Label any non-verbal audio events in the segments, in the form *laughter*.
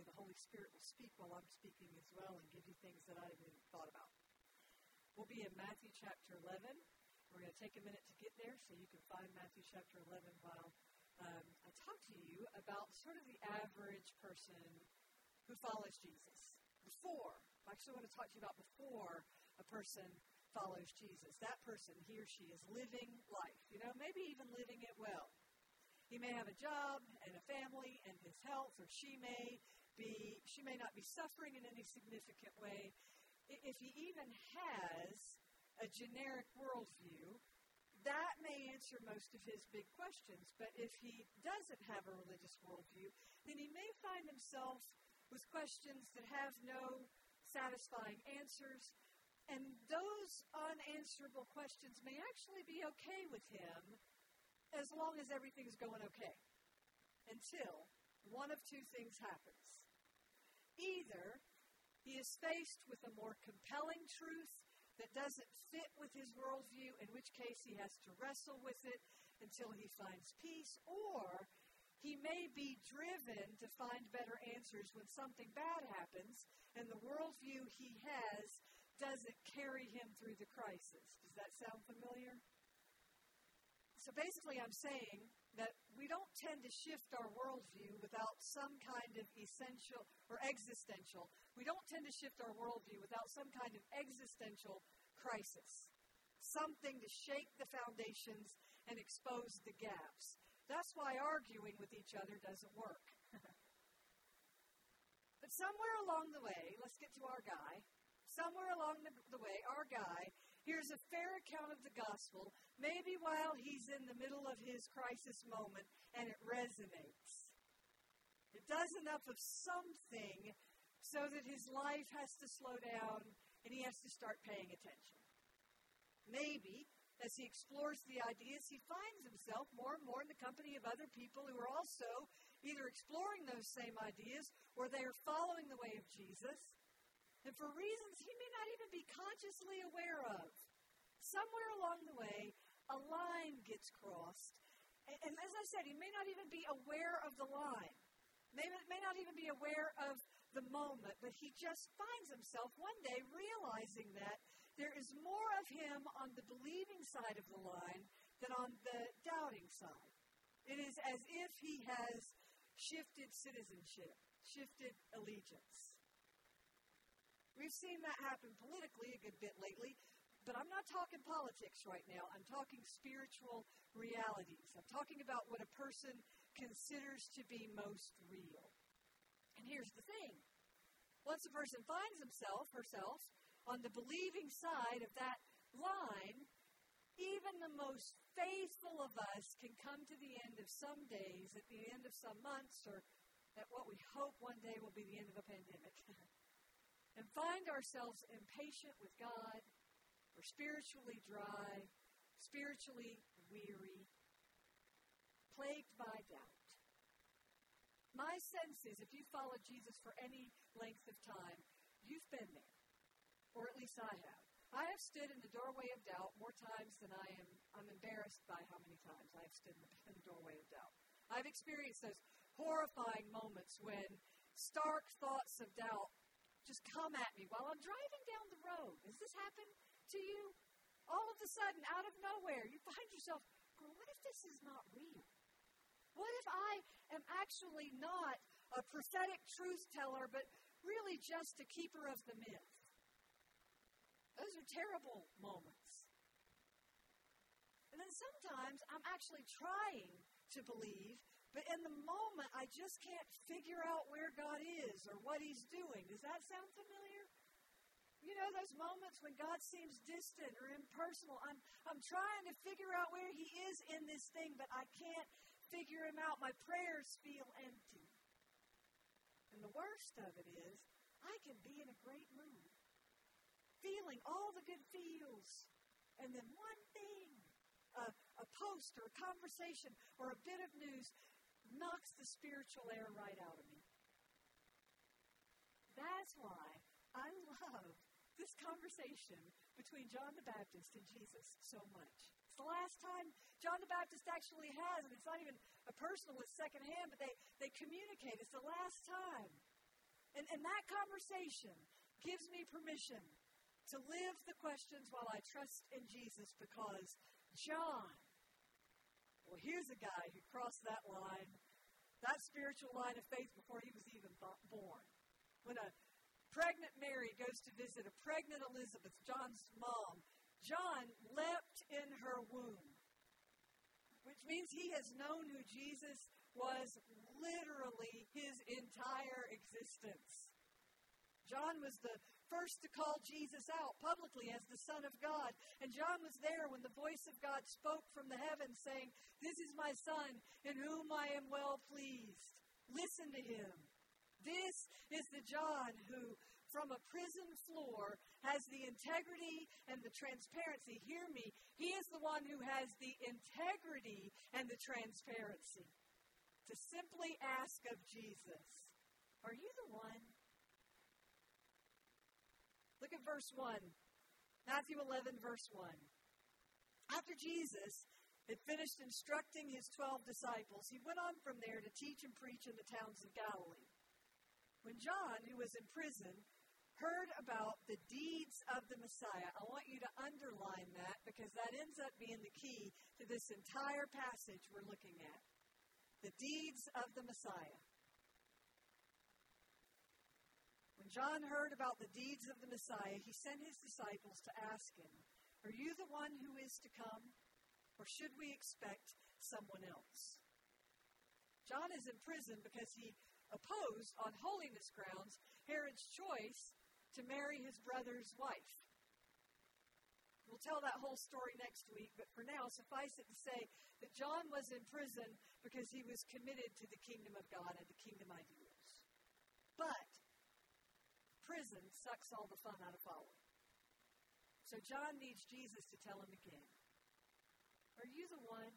The Holy Spirit will speak while I'm speaking as well and give you things that I haven't even thought about. We'll be in Matthew chapter 11. We're going to take a minute to get there so you can find Matthew chapter 11 while um, I talk to you about sort of the average person who follows Jesus. Before, I actually want to talk to you about before a person follows Jesus. That person, he or she, is living life. You know, maybe even living it well. He may have a job and a family and his health, or she may be she may not be suffering in any significant way. If he even has a generic worldview, that may answer most of his big questions. But if he doesn't have a religious worldview, then he may find himself with questions that have no satisfying answers. And those unanswerable questions may actually be okay with him as long as everything's going okay. Until one of two things happens. Either he is faced with a more compelling truth that doesn't fit with his worldview, in which case he has to wrestle with it until he finds peace, or he may be driven to find better answers when something bad happens and the worldview he has doesn't carry him through the crisis. Does that sound familiar? So basically, I'm saying that we don't tend to shift our worldview without some kind of essential or existential. We don't tend to shift our worldview without some kind of existential crisis, something to shake the foundations and expose the gaps. That's why arguing with each other doesn't work. *laughs* but somewhere along the way, let's get to our guy. Somewhere along the, the way, our guy hears a fair account of the gospel, maybe while he's in the middle of his crisis moment, and it resonates. It does enough of something so that his life has to slow down and he has to start paying attention. Maybe as he explores the ideas, he finds himself more and more in the company of other people who are also either exploring those same ideas or they are following the way of Jesus. And for reasons he may not even be consciously aware of. Somewhere along the way, a line gets crossed. And, and as I said, he may not even be aware of the line, may, may not even be aware of the moment, but he just finds himself one day realizing that there is more of him on the believing side of the line than on the doubting side. It is as if he has shifted citizenship, shifted allegiance. We've seen that happen politically a good bit lately, but I'm not talking politics right now. I'm talking spiritual realities. I'm talking about what a person considers to be most real. And here's the thing once a person finds himself, herself, on the believing side of that line, even the most faithful of us can come to the end of some days, at the end of some months, or at what we hope one day will be the end of a pandemic, *laughs* and find ourselves impatient with God, or spiritually dry, spiritually weary, plagued by doubt. My sense is if you follow Jesus for any length of time, you've been there or at least I have. I have stood in the doorway of doubt more times than I am I'm embarrassed by how many times I have stood in the, in the doorway of doubt. I've experienced those horrifying moments when stark thoughts of doubt just come at me while I'm driving down the road. Has this happened to you? All of a sudden, out of nowhere, you find yourself going, what if this is not real? What if I am actually not a prophetic truth teller, but really just a keeper of the myth? Those are terrible moments. And then sometimes I'm actually trying to believe, but in the moment I just can't figure out where God is or what He's doing. Does that sound familiar? You know, those moments when God seems distant or impersonal. I'm, I'm trying to figure out where He is in this thing, but I can't figure Him out. My prayers feel empty. And the worst of it is, I can be in a great mood, feeling all the good feels, and then one thing, a, a post or a conversation or a bit of news, knocks the spiritual air right out of me. That's why I love this conversation between John the Baptist and Jesus so much. It's the last time John the Baptist actually has, and it's not even a personal, it's secondhand, but they, they communicate. It's the last time. And, and that conversation gives me permission to live the questions while I trust in Jesus because John, well, here's a guy who crossed that line, that spiritual line of faith before he was even born. When a pregnant Mary goes to visit a pregnant Elizabeth, John's mom, John leapt in her womb, which means he has known who Jesus was literally his entire existence. John was the first to call Jesus out publicly as the Son of God. And John was there when the voice of God spoke from the heavens, saying, This is my Son, in whom I am well pleased. Listen to him. This is the John who, from a prison floor, has the integrity and the transparency. Hear me. He is the one who has the integrity and the transparency to simply ask of Jesus, Are you the one? Look at verse 1. Matthew 11, verse 1. After Jesus had finished instructing his 12 disciples, he went on from there to teach and preach in the towns of Galilee. When John, who was in prison, heard about the deeds of the Messiah, I want you to underline that because that ends up being the key to this entire passage we're looking at. The deeds of the Messiah. When John heard about the deeds of the Messiah, he sent his disciples to ask him, Are you the one who is to come? Or should we expect someone else? John is in prison because he opposed, on holiness grounds, Herod's choice to marry his brother's wife. We'll tell that whole story next week, but for now, suffice it to say that John was in prison because he was committed to the kingdom of God and the kingdom ideals. But prison sucks all the fun out of following. So John needs Jesus to tell him again Are you the one?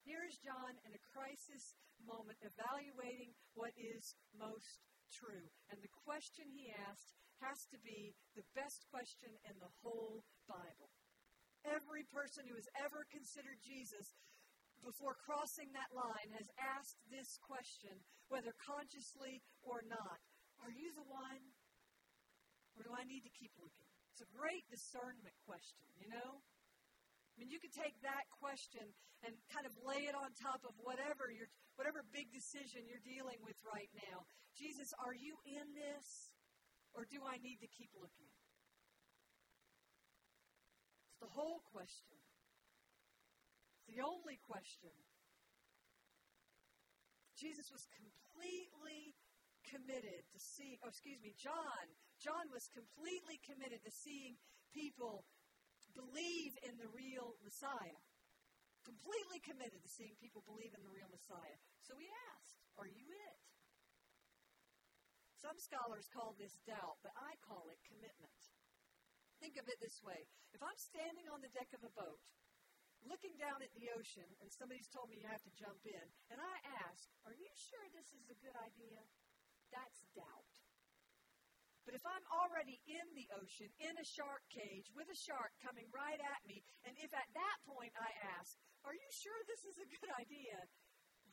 Here is John in a crisis moment evaluating what is most true. And the question he asked has to be the best question in the whole Bible. Every person who has ever considered Jesus before crossing that line has asked this question, whether consciously or not Are you the one? Or do I need to keep looking? It's a great discernment question, you know? I mean, you could take that question and kind of lay it on top of whatever your whatever big decision you're dealing with right now. Jesus, are you in this, or do I need to keep looking? It's the whole question. It's the only question. Jesus was completely committed to seeing, oh, excuse me, John. John was completely committed to seeing people believe in the real Messiah. Completely committed to seeing people believe in the real Messiah. So he asked, Are you it? Some scholars call this doubt, but I call it commitment. Think of it this way if I'm standing on the deck of a boat, looking down at the ocean, and somebody's told me you have to jump in, and I ask, Are you sure this is a good idea? That's doubt. But if I'm already in the ocean, in a shark cage, with a shark coming right at me, and if at that point I ask, Are you sure this is a good *laughs* idea?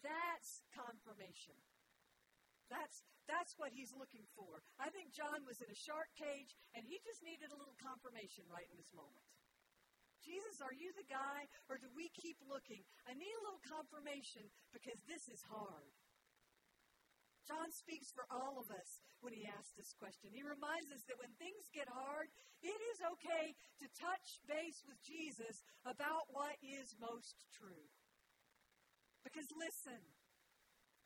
That's confirmation. That's, that's what he's looking for. I think John was in a shark cage, and he just needed a little confirmation right in this moment. Jesus, are you the guy, or do we keep looking? I need a little confirmation because this is hard. John speaks for all of us when he asks this question. He reminds us that when things get hard, it is okay to touch base with Jesus about what is most true. Because listen,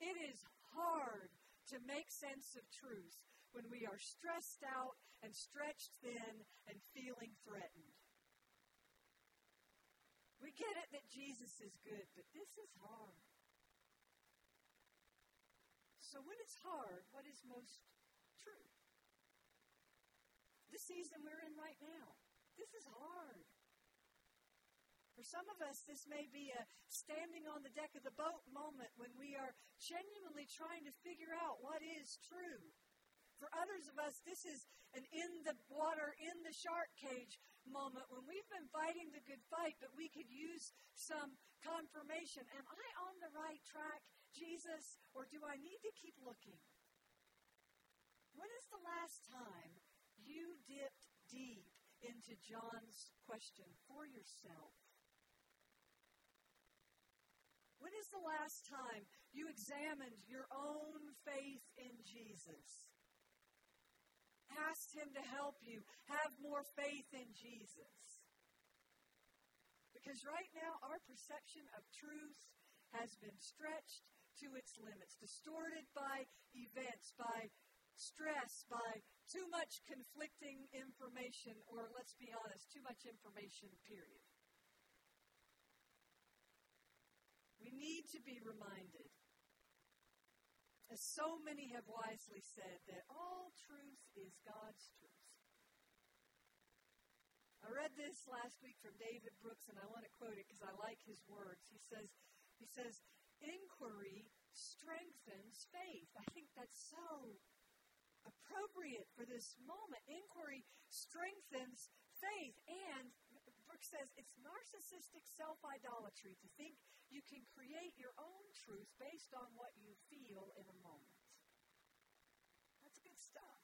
it is hard to make sense of truth when we are stressed out and stretched thin and feeling threatened. We get it that Jesus is good, but this is hard. So when it's hard, what is most true? The season we're in right now. This is hard. For some of us, this may be a standing on the deck of the boat moment when we are genuinely trying to figure out what is true. For others of us, this is an in the water, in the shark cage moment when we've been fighting the good fight, but we could use some confirmation. Am I on the right track, Jesus, or do I need to keep looking? When is the last time you dipped deep into John's question for yourself? When is the last time you examined your own faith in Jesus? Asked Him to help you have more faith in Jesus. Because right now, our perception of truth has been stretched to its limits, distorted by events, by stress, by too much conflicting information, or let's be honest, too much information, period. We need to be reminded, as so many have wisely said, that all truth is God's truth. I read this last week from David Brooks, and I want to quote it because I like his words. He says, he says, inquiry strengthens faith. I think that's so appropriate for this moment. Inquiry strengthens faith, and Brooks says it's narcissistic self idolatry to think you can create your own truth based on what you feel in a moment. That's good stuff.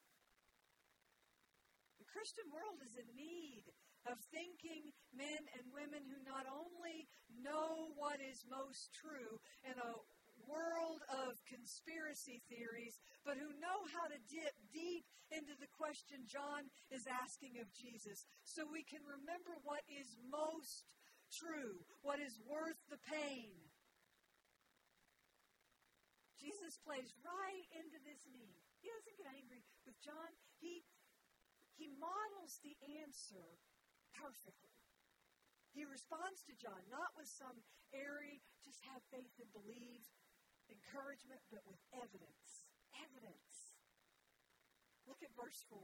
The Christian world is in need of thinking men and women who not only know what is most true in a world of conspiracy theories, but who know how to dip deep into the question John is asking of Jesus so we can remember what is most true, what is worth the pain. Jesus plays right into this need. He doesn't get angry with John. He, he models the answer perfectly. He responds to John, not with some airy, just have faith and believe encouragement, but with evidence. Evidence. Look at verse 4.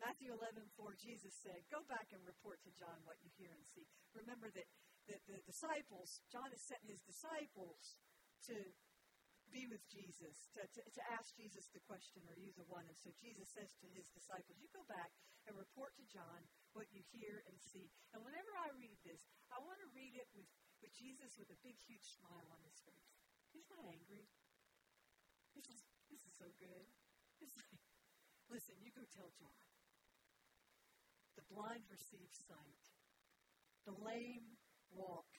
Matthew 11, 4, Jesus said, Go back and report to John what you hear and see. Remember that, that the disciples, John has sent his disciples to be with Jesus, to, to, to ask Jesus the question, Are you the one? And so Jesus says to his disciples, You go back and report to John what you hear and see. And whenever I read this, I want to read it with, with Jesus with a big, huge smile on his face. He's not angry. This is, this is so good. It's like, listen, you go tell John. The blind receive sight. The lame walk.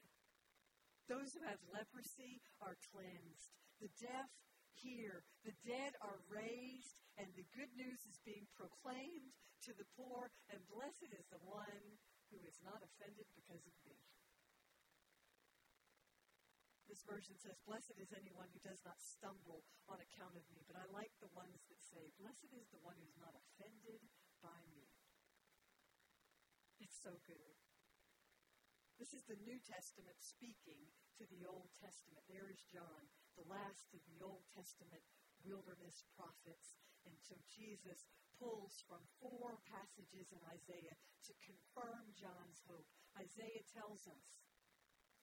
Those who have leprosy are cleansed. The deaf hear. The dead are raised. And the good news is being proclaimed to the poor. And blessed is the one who is not offended because of me. This version says, Blessed is anyone who does not stumble on account of me. But I like the ones that say, Blessed is the one who's not offended by me. It's so good. This is the New Testament speaking to the Old Testament. There is John, the last of the Old Testament wilderness prophets. And so Jesus pulls from four passages in Isaiah to confirm John's hope. Isaiah tells us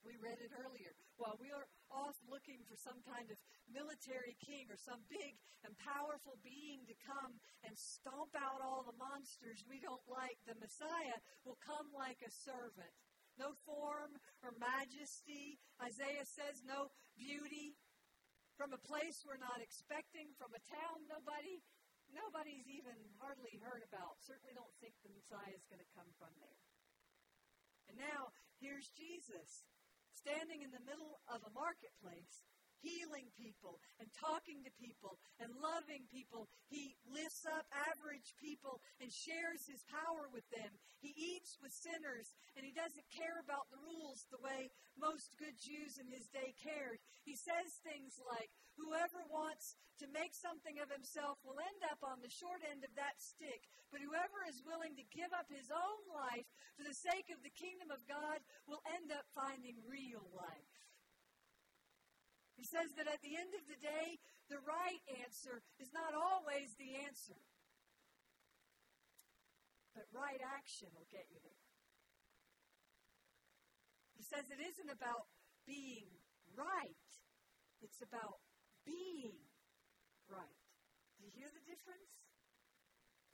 we read it earlier. While we are off looking for some kind of military king or some big and powerful being to come and stomp out all the monsters we don't like, the Messiah will come like a servant. No form or majesty. Isaiah says no beauty. From a place we're not expecting, from a town nobody nobody's even hardly heard about. Certainly don't think the Messiah is going to come from there. And now here's Jesus standing in the middle of a marketplace, healing people and talking to people and loving people. He lifts up average people and shares his power with them. He eats with sinners and he doesn't care about the rules the way most good Jews in his day cared. He says things like, Whoever wants to make something of himself will end up on the short end of that stick, but whoever is willing to give up his own life for the sake of the kingdom of God will end up finding real life. He says that at the end of the day, the right answer is not always the answer. But right action will get you there. He says it isn't about being right, it's about being right. Do you hear the difference?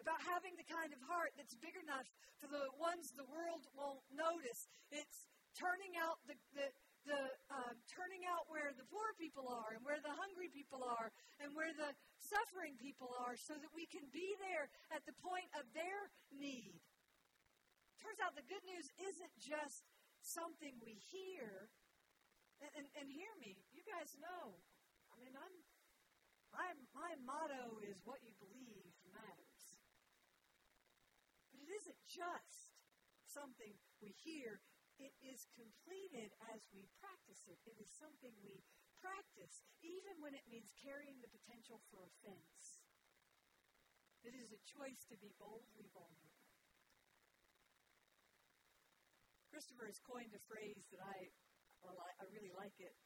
About having the kind of heart that's big enough for the ones the world won't notice. It's turning out the, the, the uh, turning out where the poor people are and where the hungry people are and where the suffering people are so that we can be there at the point of their need. Turns out the good news isn't just something we hear. And, and, and hear me, you guys know. I mean, I'm, I'm, my motto is what you believe matters. But it isn't just something we hear, it is completed as we practice it. It is something we practice, even when it means carrying the potential for offense. It is a choice to be boldly vulnerable. Christopher has coined a phrase that I, I really like it.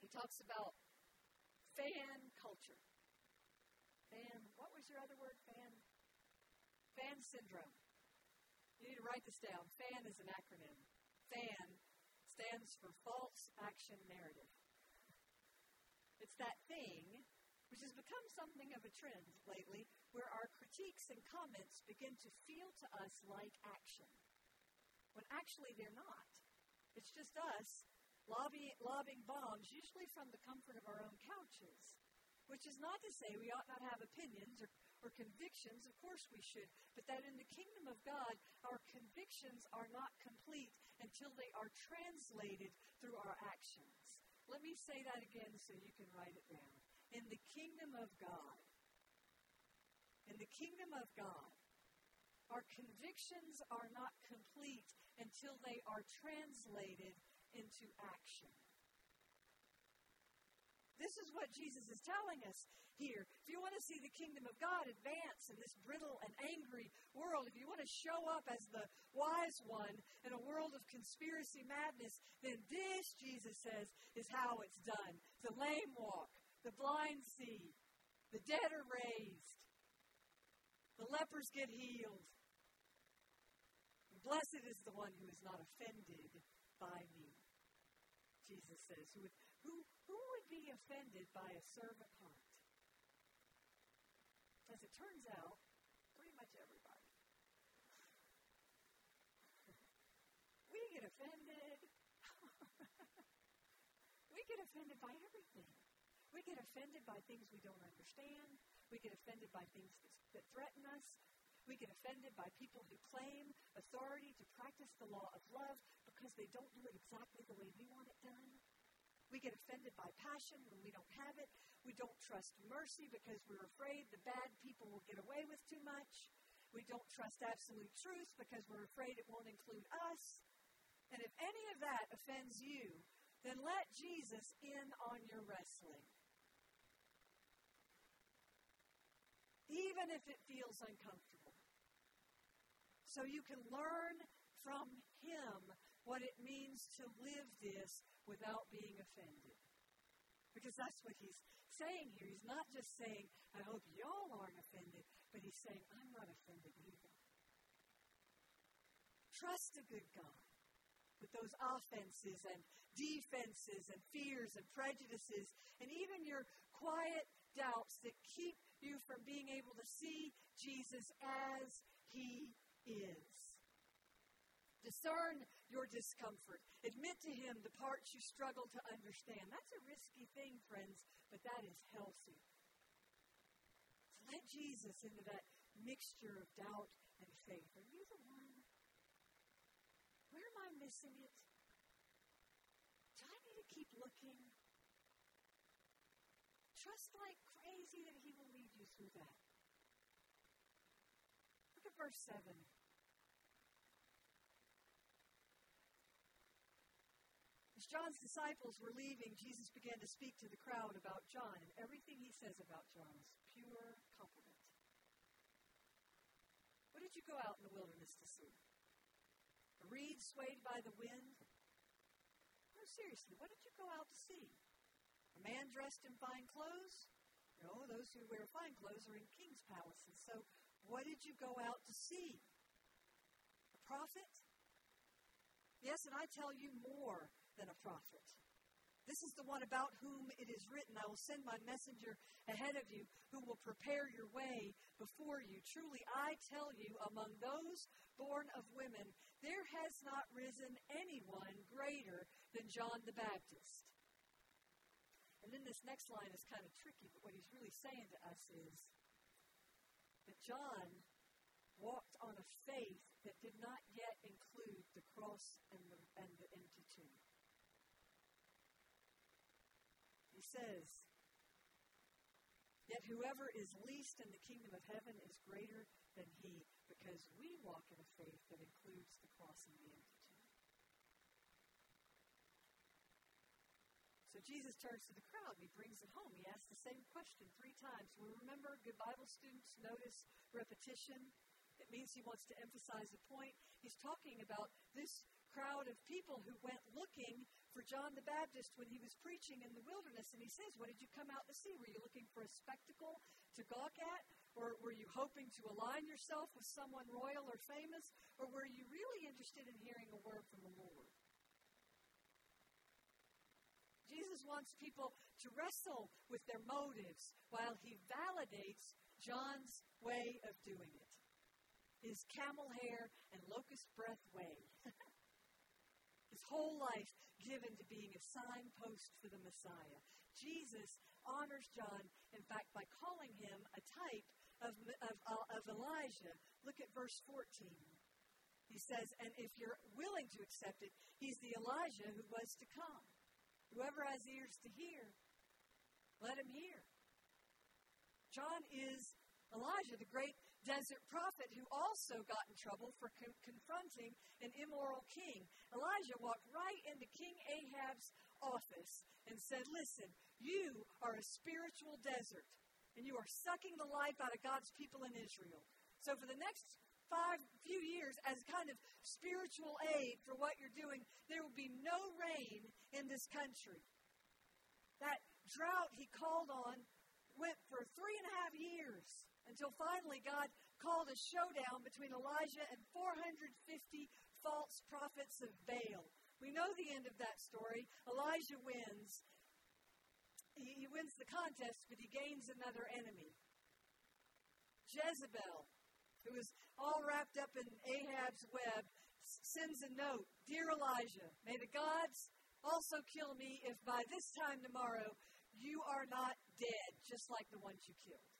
He talks about fan culture. Fan, what was your other word? Fan? Fan syndrome. You need to write this down. FAN is an acronym. FAN stands for false action narrative. It's that thing which has become something of a trend lately where our critiques and comments begin to feel to us like action, when actually they're not. It's just us lobbing bombs, usually from the comfort of our own couches. Which is not to say we ought not have opinions or, or convictions. Of course we should. But that in the kingdom of God, our convictions are not complete until they are translated through our actions. Let me say that again so you can write it down. In the kingdom of God, in the kingdom of God, our convictions are not complete until they are translated into action. This is what Jesus is telling us here. If you want to see the kingdom of God advance in this brittle and angry world, if you want to show up as the wise one in a world of conspiracy madness, then this, Jesus says, is how it's done. The lame walk, the blind see, the dead are raised, the lepers get healed. Blessed is the one who is not offended Jesus says, who would who, who would be offended by a servant heart? As it turns out, pretty much everybody. *laughs* we get offended. *laughs* we get offended by everything. We get offended by things we don't understand. We get offended by things that, that threaten us. We get offended by people who claim authority to practice the law of love because they don't do it exactly the way we want it done. We get offended by passion when we don't have it. We don't trust mercy because we're afraid the bad people will get away with too much. We don't trust absolute truth because we're afraid it won't include us. And if any of that offends you, then let Jesus in on your wrestling. Even if it feels uncomfortable. So you can learn from Him what it means to live this without being offended. Because that's what he's saying here. He's not just saying, I hope y'all aren't offended, but he's saying, I'm not offended either. Trust a good God with those offenses and defenses and fears and prejudices and even your quiet doubts that keep you from being able to see Jesus as he is. Discern your discomfort. Admit to Him the parts you struggle to understand. That's a risky thing, friends, but that is healthy. So let Jesus into that mixture of doubt and faith. Are you the one? Where am I missing it? Do I need to keep looking? trust like crazy that He will lead you through that. Look at verse 7. John's disciples were leaving, Jesus began to speak to the crowd about John, and everything he says about John is pure compliment. What did you go out in the wilderness to see? A reed swayed by the wind? No, seriously, what did you go out to see? A man dressed in fine clothes? No, those who wear fine clothes are in king's palaces. So, what did you go out to see? A prophet? Yes, and I tell you more than a prophet. This is the one about whom it is written, I will send my messenger ahead of you who will prepare your way before you. Truly, I tell you, among those born of women, there has not risen anyone greater than John the Baptist. And then this next line is kind of tricky, but what he's really saying to us is that John walked on a faith that did not yet include the cross and the, and the empty tomb. He says, Yet whoever is least in the kingdom of heaven is greater than he, because we walk in a faith that includes the cross and the empty tomb. So Jesus turns to the crowd and he brings it home. He asks the same question three times. We remember, good Bible students notice repetition. It means he wants to emphasize a point. He's talking about this crowd of people who went looking for John the Baptist when he was preaching in the wilderness. And he says, What did you come out to see? Were you looking for a spectacle to gawk at? Or were you hoping to align yourself with someone royal or famous? Or were you really interested in hearing a word from the Lord? Jesus wants people to wrestle with their motives while he validates John's way of doing it. His camel hair and locust breath way. *laughs* Whole life given to being a signpost for the Messiah. Jesus honors John, in fact, by calling him a type of, of, uh, of Elijah. Look at verse 14. He says, And if you're willing to accept it, he's the Elijah who was to come. Whoever has ears to hear, let him hear. John is Elijah, the great desert prophet who also got in trouble for con- confronting an immoral king. Elijah walked right into King Ahab's office and said, Listen, you are a spiritual desert, and you are sucking the life out of God's people in Israel. So for the next five few years as kind of spiritual aid for what you're doing, there will be no rain in this country. That drought he called on went for three and a half years until finally God called a showdown between Elijah and 450 false prophets of Baal. We know the end of that story. Elijah wins. He, he wins the contest, but he gains another enemy. Jezebel, who is all wrapped up in Ahab's web, sends a note Dear Elijah, may the gods also kill me if by this time tomorrow you are not dead, just like the ones you killed.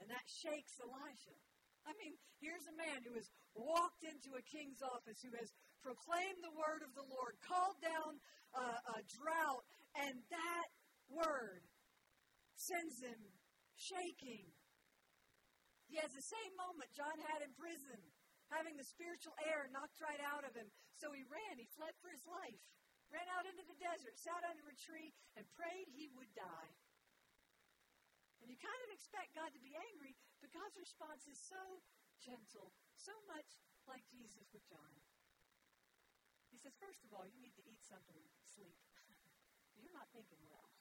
And that shakes Elisha. I mean, here's a man who has walked into a king's office, who has proclaimed the word of the Lord, called down uh, a drought, and that word sends him shaking he has the same moment John had in prison, having the spiritual air knocked right out of him. So he ran, he fled for his life, ran out into the desert, sat under a tree, and prayed he would die. And you kind of expect God to be angry, but God's response is so gentle, so much like Jesus with John. He says, first of all, you need to eat something sleep. *laughs* You're not thinking well. *laughs*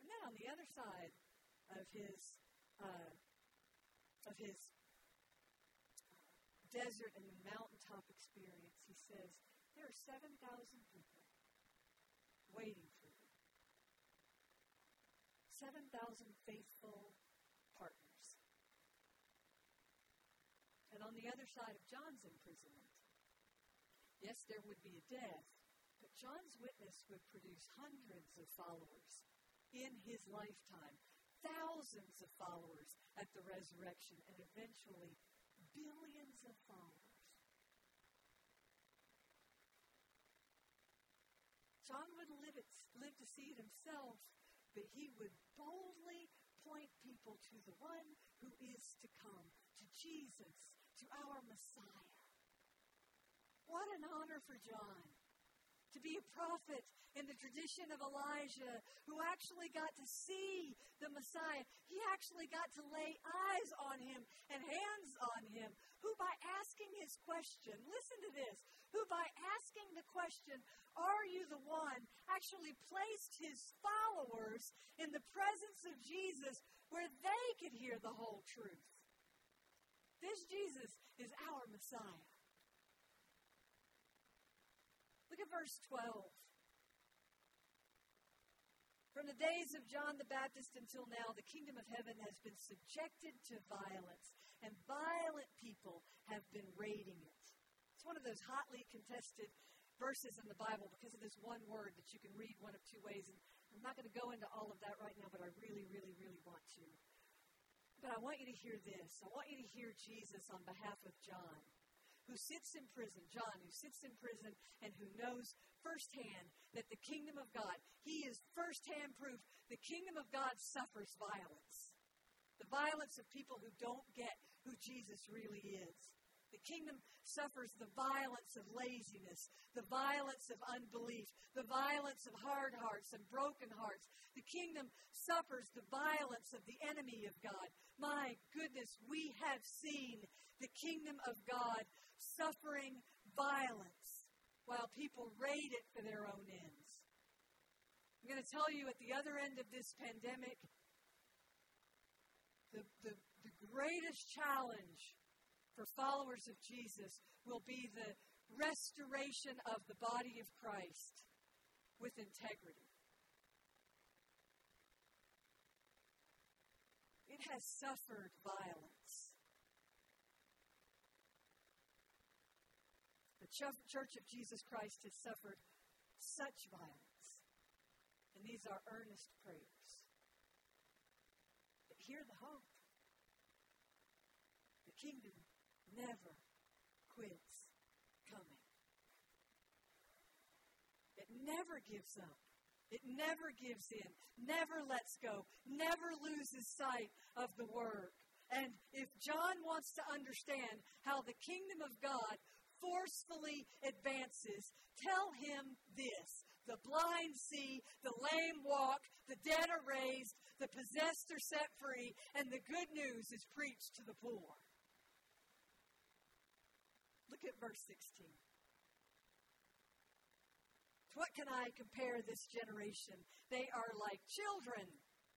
And then on the other side, of his uh, of his desert and mountaintop experience, he says there are seven thousand people waiting for you. Seven thousand faithful partners. And on the other side of John's imprisonment, yes, there would be a death, but John's witness would produce hundreds of followers in his lifetime thousands of followers at the resurrection, and eventually billions of followers. John wouldn't live, it, live to see it himself, but he would boldly point people to the one who is to come, to Jesus, to our Messiah. What an honor for John to be a prophet in the tradition of Elijah who actually got to see the Messiah. He actually got to lay eyes on him and hands on him, who by asking his question, listen to this, who by asking the question, Are you the one? actually placed his followers in the presence of Jesus where they could hear the whole truth. This Jesus is our Messiah. Look at verse 12. From the days of John the Baptist until now, the kingdom of heaven has been subjected to violence, and violent people have been raiding it. It's one of those hotly contested verses in the Bible because of this one word that you can read one of two ways. And I'm not going to go into all of that right now, but I really, really, really want to. But I want you to hear this. I want you to hear Jesus on behalf of John who sits in prison, John, who sits in prison and who knows firsthand that the kingdom of God, he is firsthand proof the kingdom of God suffers violence. The violence of people who don't get who Jesus really is. The kingdom suffers the violence of laziness, the violence of unbelief, the violence of hard hearts and broken hearts. The kingdom suffers the violence of the enemy of God. My goodness, we have seen the kingdom of God suffering violence while people raid it for their own ends. I'm going to tell you at the other end of this pandemic, the, the, the greatest challenge for followers of Jesus will be the restoration of the body of Christ with integrity. It has suffered violence. The Church of Jesus Christ has suffered such violence. And these are earnest prayers. But hear the hope. The kingdom never quits coming. It never gives up. It never gives in, never lets go, never loses sight of the work. And if John wants to understand how the kingdom of God forcefully advances, tell him this the blind see, the lame walk, the dead are raised, the possessed are set free, and the good news is preached to the poor. Look at verse 16. To what can I compare this generation? They are like children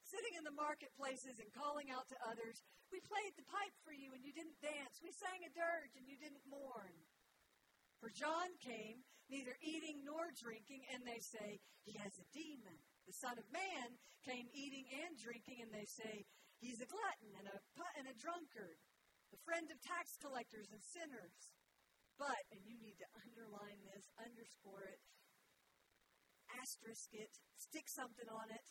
sitting in the marketplaces and calling out to others. We played the pipe for you and you didn't dance. We sang a dirge and you didn't mourn. For John came, neither eating nor drinking, and they say, He has a demon. The Son of Man came eating and drinking, and they say, He's a glutton and a, and a drunkard, the friend of tax collectors and sinners. But, and you need to underline this, underscore it, asterisk it, stick something on it.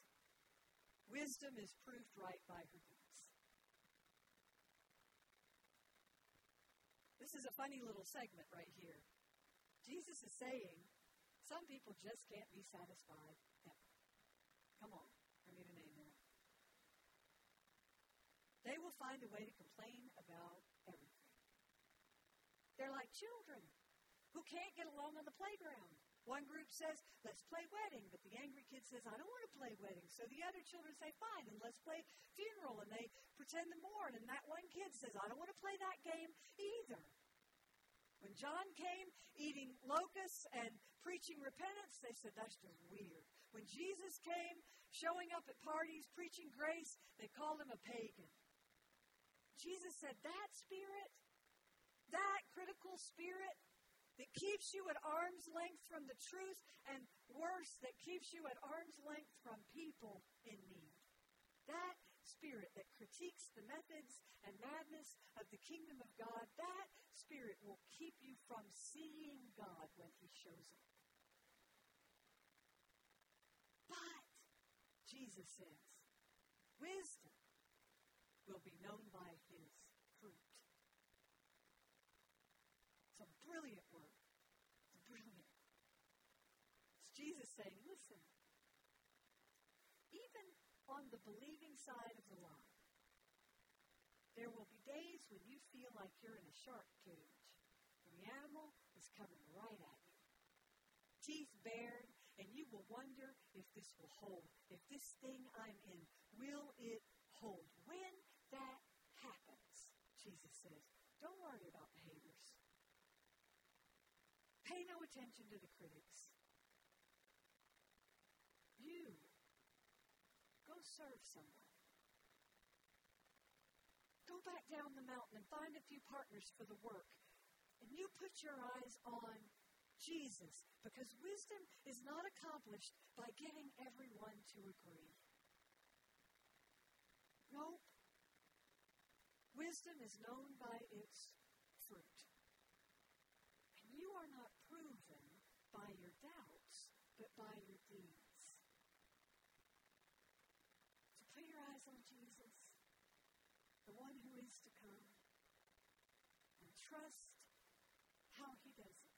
Wisdom is proved right by her deeds. This is a funny little segment right here. Jesus is saying some people just can't be satisfied ever. Come on, I need an amen. They will find a way to complain about. They're like children who can't get along on the playground. One group says, let's play wedding, but the angry kid says, I don't want to play wedding. So the other children say, fine, and let's play funeral, and they pretend to mourn. And that one kid says, I don't want to play that game either. When John came eating locusts and preaching repentance, they said, that's just weird. When Jesus came showing up at parties preaching grace, they called him a pagan. Jesus said, that spirit, that critical spirit, that keeps you at arm's length from the truth, and worse, that keeps you at arm's length from people in need. That spirit that critiques the methods and madness of the kingdom of God, that spirit will keep you from seeing God when he shows up. But, Jesus says, wisdom will be known by his fruit. It's a brilliant It's Jesus saying, listen, even on the believing side of the line, there will be days when you feel like you're in a shark cage and the animal is coming right at you. Teeth bared, and you will wonder if this will hold. If this thing I'm in, will it hold? When that happens, Jesus says, don't worry about haters. Pay no attention to the critics. You go serve someone. Go back down the mountain and find a few partners for the work. And you put your eyes on Jesus because wisdom is not accomplished by getting everyone to agree. Nope. Wisdom is known by its fruit. And you are not proven by your doubts, but by your deeds. So put your eyes on Jesus the one who is to come, and trust how he does it.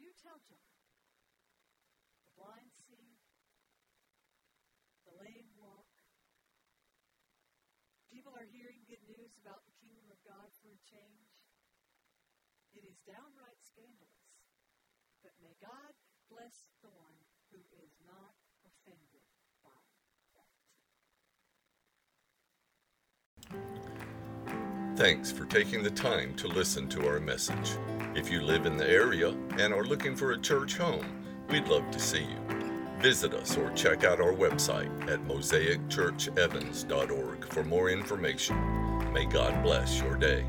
You tell John. The blind see, the lame walk. People are hearing good news about the kingdom of God for a change. Is downright scandalous. But may God bless the one who is not offended Thanks for taking the time to listen to our message. If you live in the area and are looking for a church home, we'd love to see you. Visit us or check out our website at mosaicchurchevans.org for more information. May God bless your day.